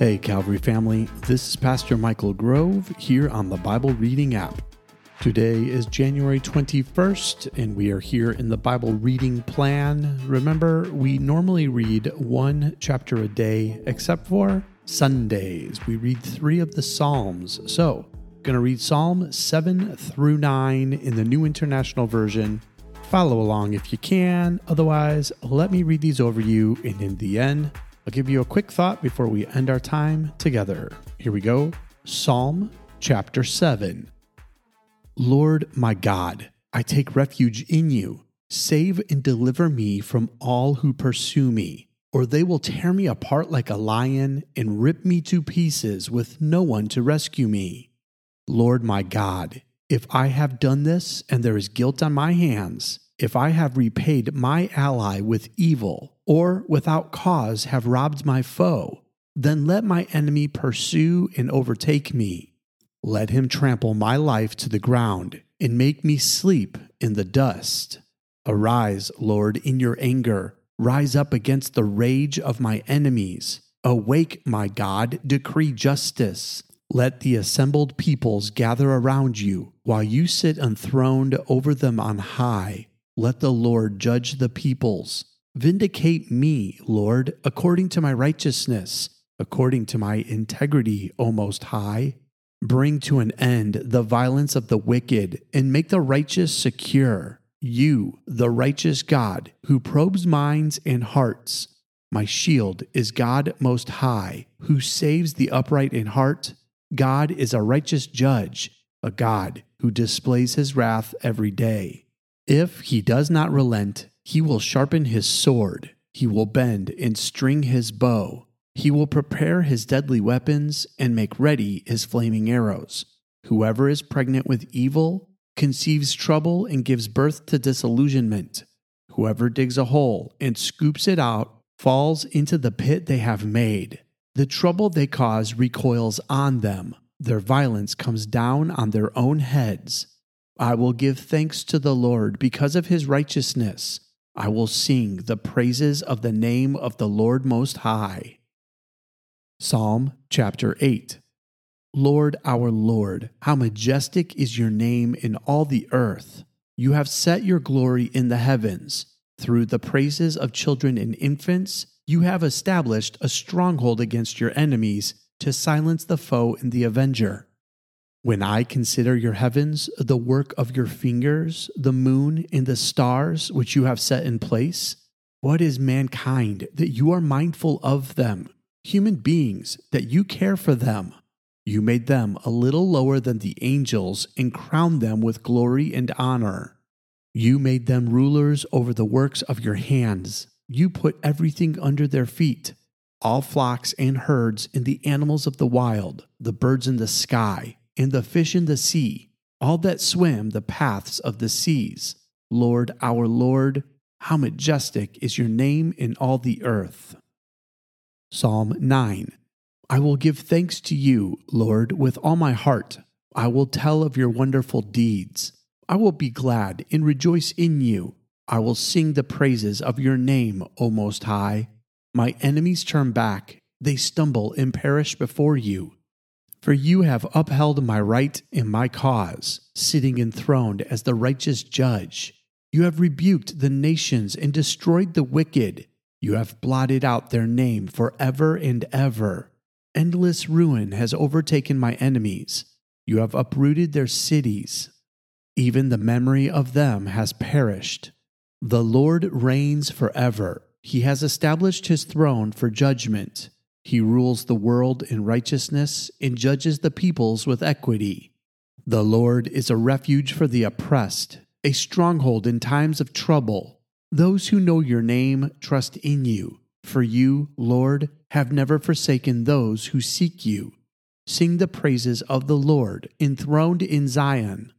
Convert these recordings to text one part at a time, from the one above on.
Hey, Calvary family, this is Pastor Michael Grove here on the Bible Reading app. Today is January 21st, and we are here in the Bible Reading Plan. Remember, we normally read one chapter a day, except for Sundays. We read three of the Psalms. So, going to read Psalm 7 through 9 in the New International Version. Follow along if you can. Otherwise, let me read these over you, and in the end, I'll give you a quick thought before we end our time together. Here we go Psalm chapter 7. Lord my God, I take refuge in you. Save and deliver me from all who pursue me, or they will tear me apart like a lion and rip me to pieces with no one to rescue me. Lord my God, if I have done this and there is guilt on my hands, if I have repaid my ally with evil, or without cause have robbed my foe, then let my enemy pursue and overtake me. Let him trample my life to the ground and make me sleep in the dust. Arise, Lord, in your anger. Rise up against the rage of my enemies. Awake, my God, decree justice. Let the assembled peoples gather around you, while you sit enthroned over them on high. Let the Lord judge the peoples. Vindicate me, Lord, according to my righteousness, according to my integrity, O Most High. Bring to an end the violence of the wicked, and make the righteous secure. You, the righteous God, who probes minds and hearts. My shield is God Most High, who saves the upright in heart. God is a righteous judge, a God who displays his wrath every day. If he does not relent, he will sharpen his sword, he will bend and string his bow, he will prepare his deadly weapons and make ready his flaming arrows. Whoever is pregnant with evil conceives trouble and gives birth to disillusionment. Whoever digs a hole and scoops it out falls into the pit they have made. The trouble they cause recoils on them. Their violence comes down on their own heads. I will give thanks to the Lord because of his righteousness. I will sing the praises of the name of the Lord Most High. Psalm chapter 8 Lord our Lord, how majestic is your name in all the earth. You have set your glory in the heavens. Through the praises of children and infants, you have established a stronghold against your enemies to silence the foe and the avenger. When I consider your heavens, the work of your fingers, the moon and the stars which you have set in place, what is mankind that you are mindful of them? Human beings that you care for them. You made them a little lower than the angels and crowned them with glory and honor. You made them rulers over the works of your hands. You put everything under their feet all flocks and herds and the animals of the wild, the birds in the sky and the fish in the sea, all that swim the paths of the seas. Lord, our Lord, how majestic is your name in all the earth. Psalm 9 I will give thanks to you, Lord, with all my heart. I will tell of your wonderful deeds. I will be glad and rejoice in you. I will sing the praises of your name, O Most High. My enemies turn back, they stumble and perish before you. For you have upheld my right and my cause, sitting enthroned as the righteous judge. You have rebuked the nations and destroyed the wicked. You have blotted out their name forever and ever. Endless ruin has overtaken my enemies. You have uprooted their cities. Even the memory of them has perished. The Lord reigns forever. He has established his throne for judgment. He rules the world in righteousness and judges the peoples with equity. The Lord is a refuge for the oppressed, a stronghold in times of trouble. Those who know your name trust in you, for you, Lord, have never forsaken those who seek you. Sing the praises of the Lord, enthroned in Zion.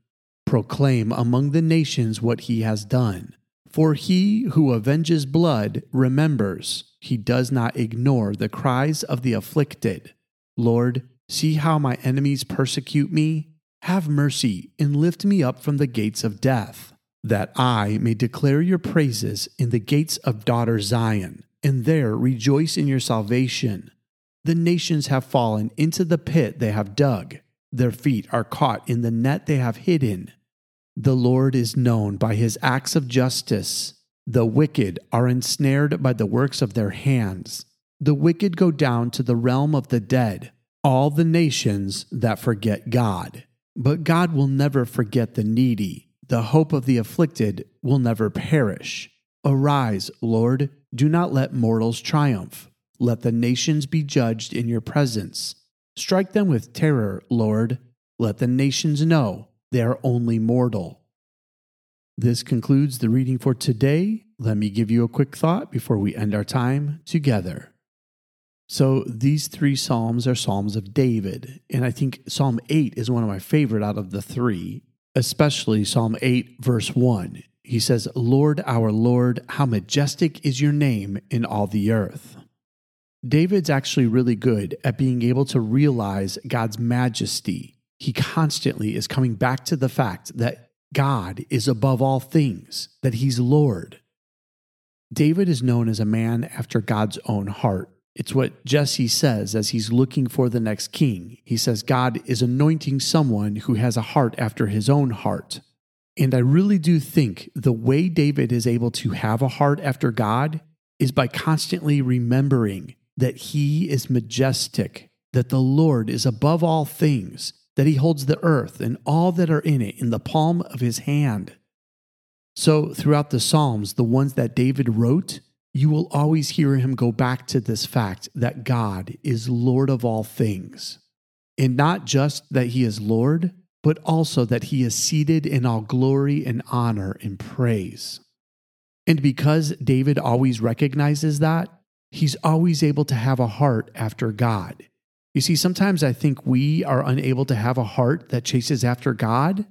Proclaim among the nations what he has done. For he who avenges blood remembers, he does not ignore the cries of the afflicted. Lord, see how my enemies persecute me. Have mercy and lift me up from the gates of death, that I may declare your praises in the gates of daughter Zion, and there rejoice in your salvation. The nations have fallen into the pit they have dug. Their feet are caught in the net they have hidden. The Lord is known by his acts of justice. The wicked are ensnared by the works of their hands. The wicked go down to the realm of the dead, all the nations that forget God. But God will never forget the needy. The hope of the afflicted will never perish. Arise, Lord, do not let mortals triumph. Let the nations be judged in your presence. Strike them with terror, Lord. Let the nations know they are only mortal. This concludes the reading for today. Let me give you a quick thought before we end our time together. So, these three Psalms are Psalms of David, and I think Psalm 8 is one of my favorite out of the three, especially Psalm 8, verse 1. He says, Lord, our Lord, how majestic is your name in all the earth. David's actually really good at being able to realize God's majesty. He constantly is coming back to the fact that God is above all things, that he's Lord. David is known as a man after God's own heart. It's what Jesse says as he's looking for the next king. He says, God is anointing someone who has a heart after his own heart. And I really do think the way David is able to have a heart after God is by constantly remembering that he is majestic, that the Lord is above all things, that he holds the earth and all that are in it in the palm of his hand. So, throughout the Psalms, the ones that David wrote, you will always hear him go back to this fact that God is Lord of all things. And not just that he is Lord, but also that he is seated in all glory and honor and praise. And because David always recognizes that, he's always able to have a heart after God. You see, sometimes I think we are unable to have a heart that chases after God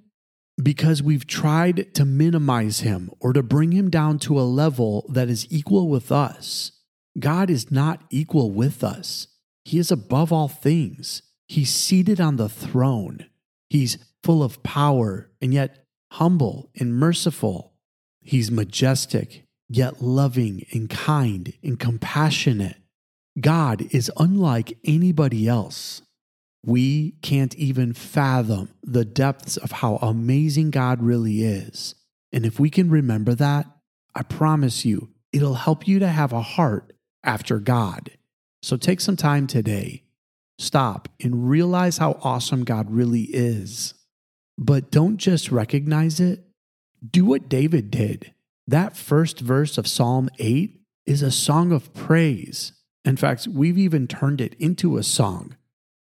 because we've tried to minimize him or to bring him down to a level that is equal with us. God is not equal with us, He is above all things. He's seated on the throne. He's full of power and yet humble and merciful. He's majestic, yet loving and kind and compassionate. God is unlike anybody else. We can't even fathom the depths of how amazing God really is. And if we can remember that, I promise you, it'll help you to have a heart after God. So take some time today, stop, and realize how awesome God really is. But don't just recognize it, do what David did. That first verse of Psalm 8 is a song of praise. In fact, we've even turned it into a song.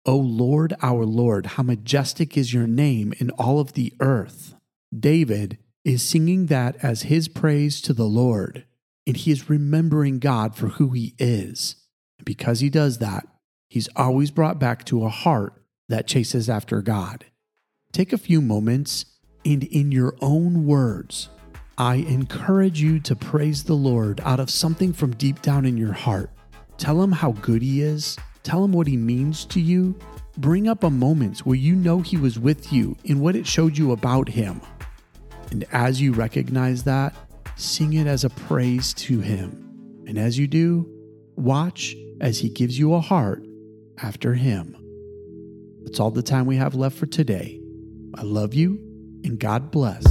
O Lord, our Lord, how majestic is your name in all of the earth. David is singing that as his praise to the Lord, and he is remembering God for who he is. And because he does that, he's always brought back to a heart that chases after God. Take a few moments and, in your own words, I encourage you to praise the Lord out of something from deep down in your heart. Tell him how good he is Tell him what he means to you. Bring up a moment where you know he was with you and what it showed you about him. And as you recognize that, sing it as a praise to him. And as you do, watch as he gives you a heart after him. That's all the time we have left for today. I love you and God bless.